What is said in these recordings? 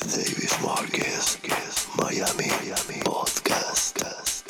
Davis Marquez, Miami, Miami Podcast.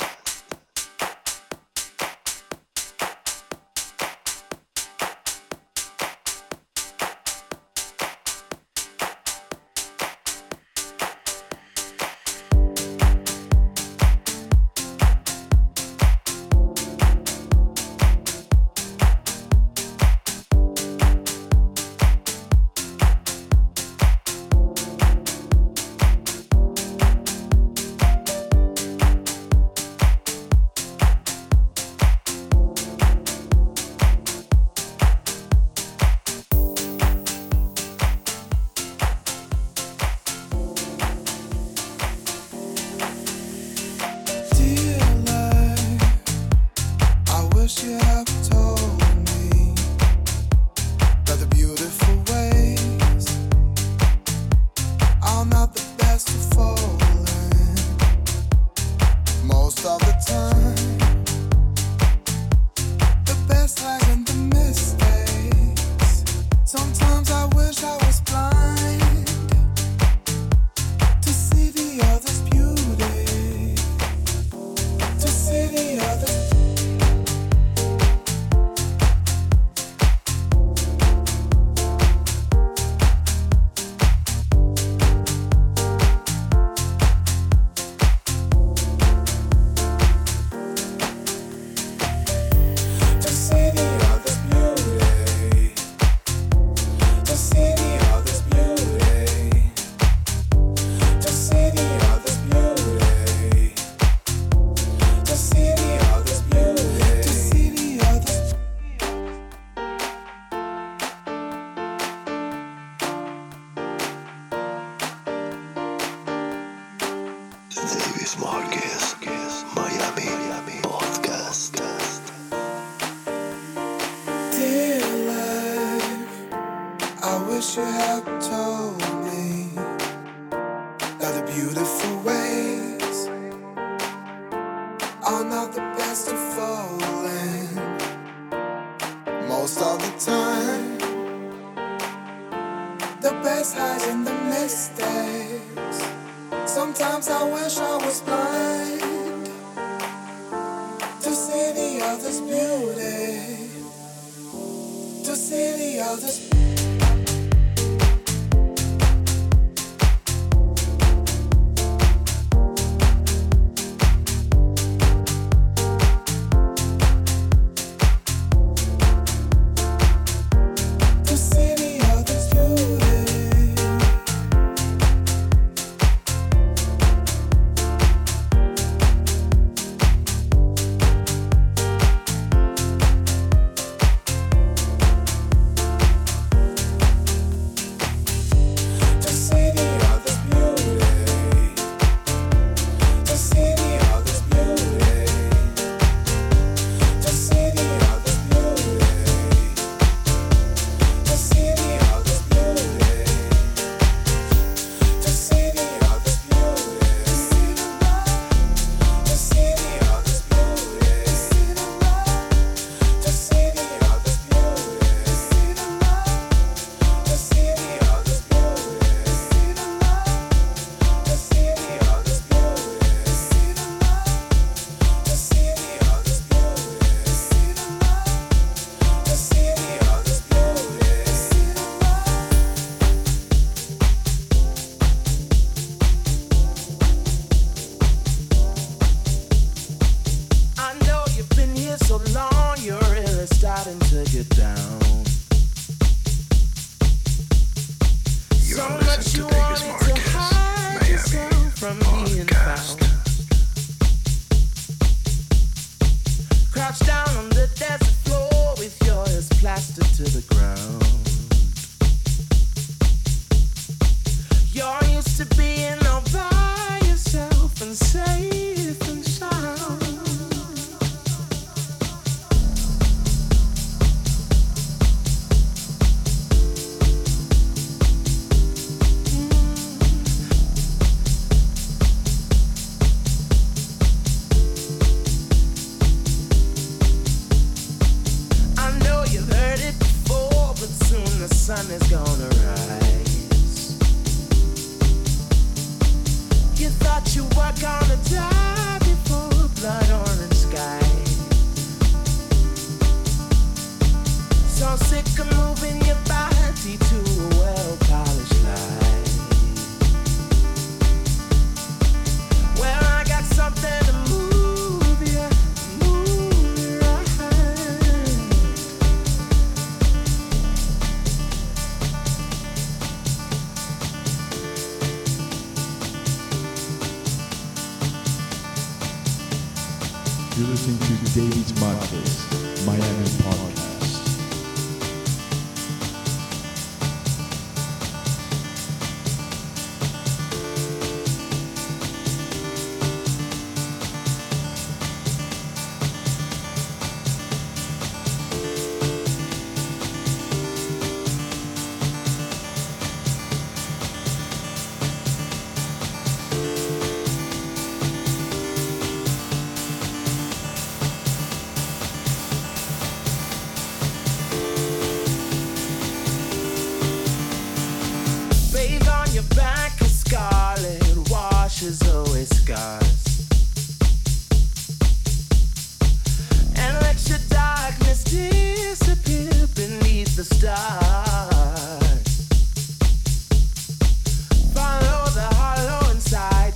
wish you had told me that the beautiful way. down on the desert floor plastered to the ground. You're used to being all by yourself and safe.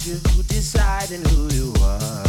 deciding who you are.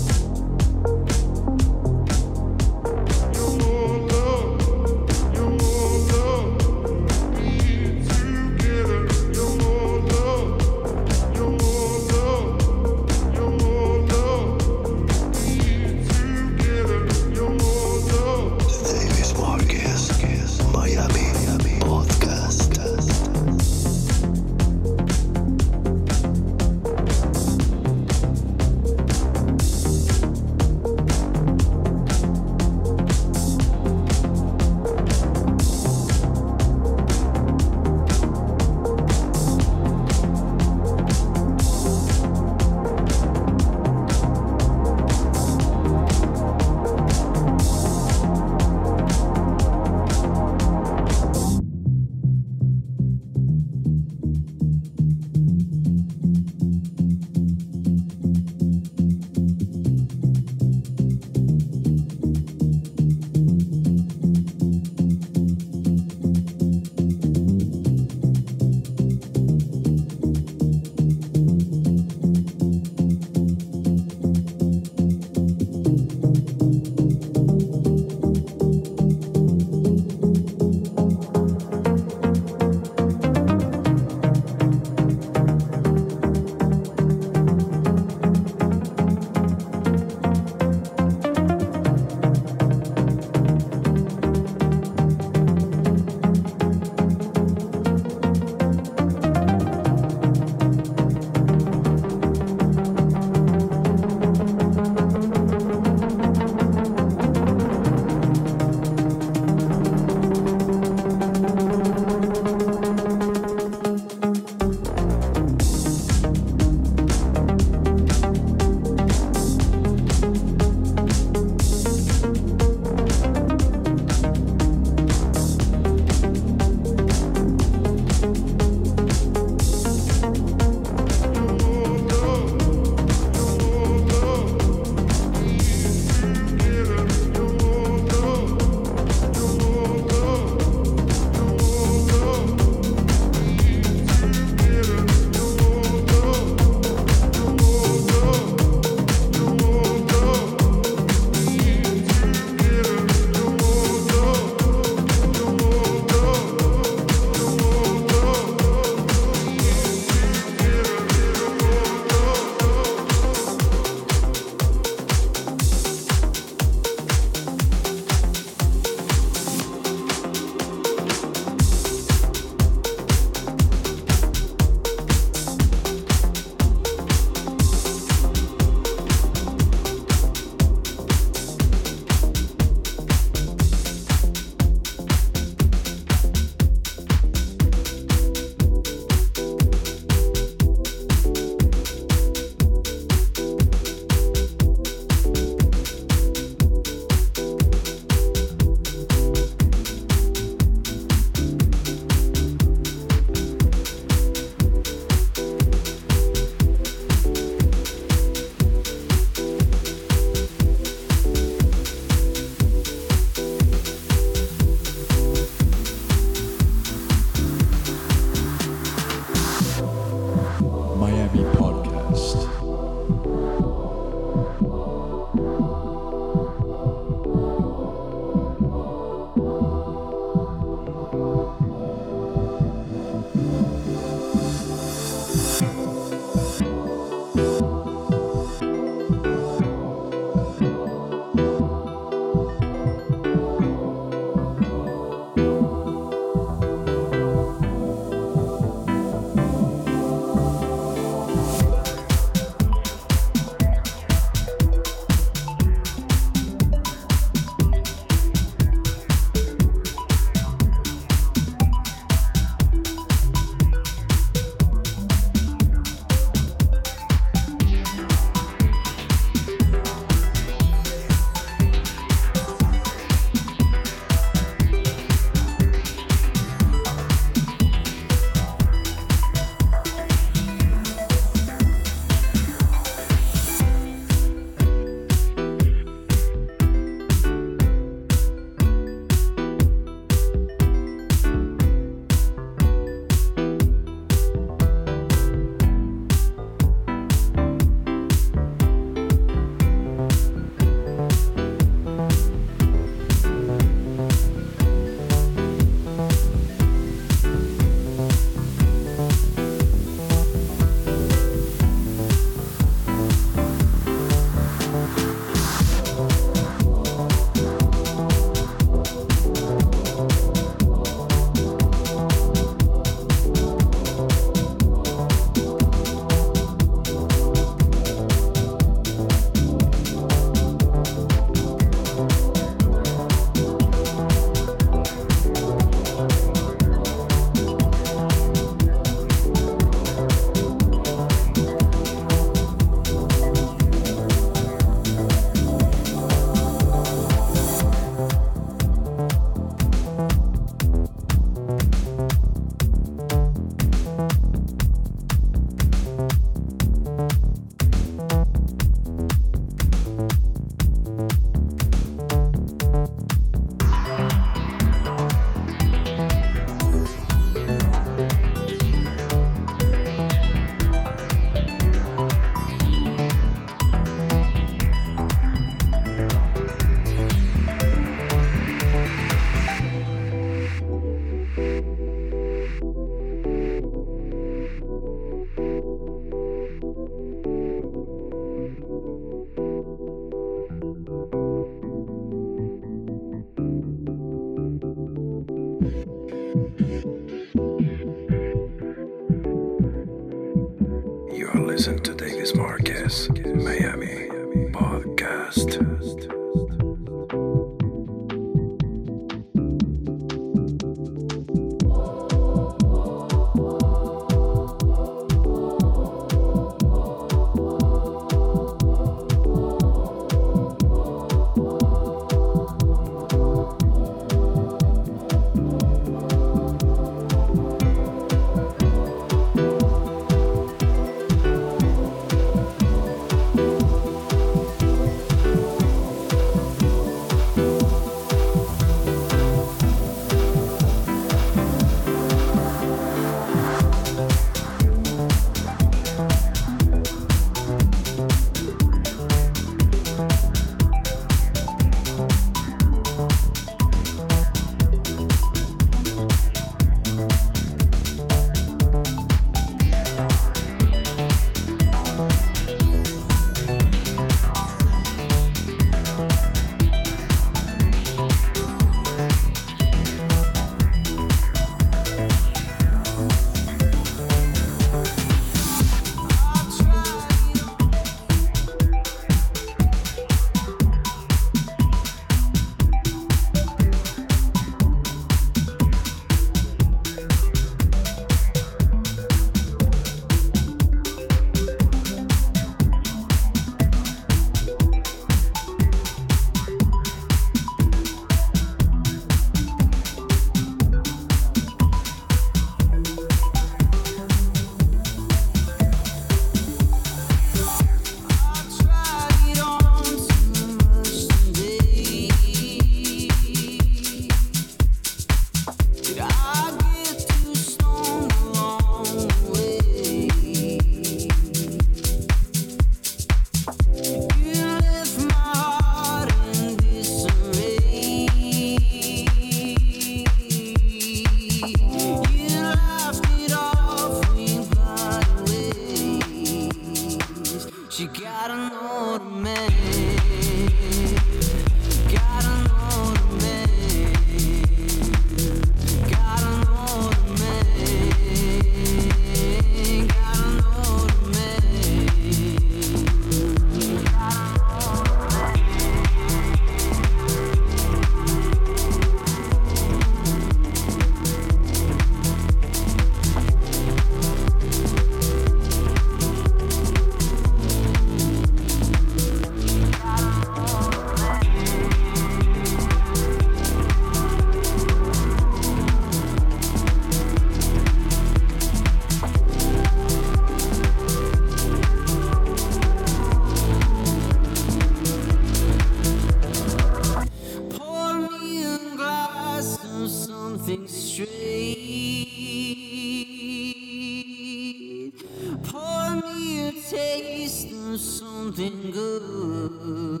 Taste of something good.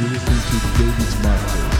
You're listening to David Marquez,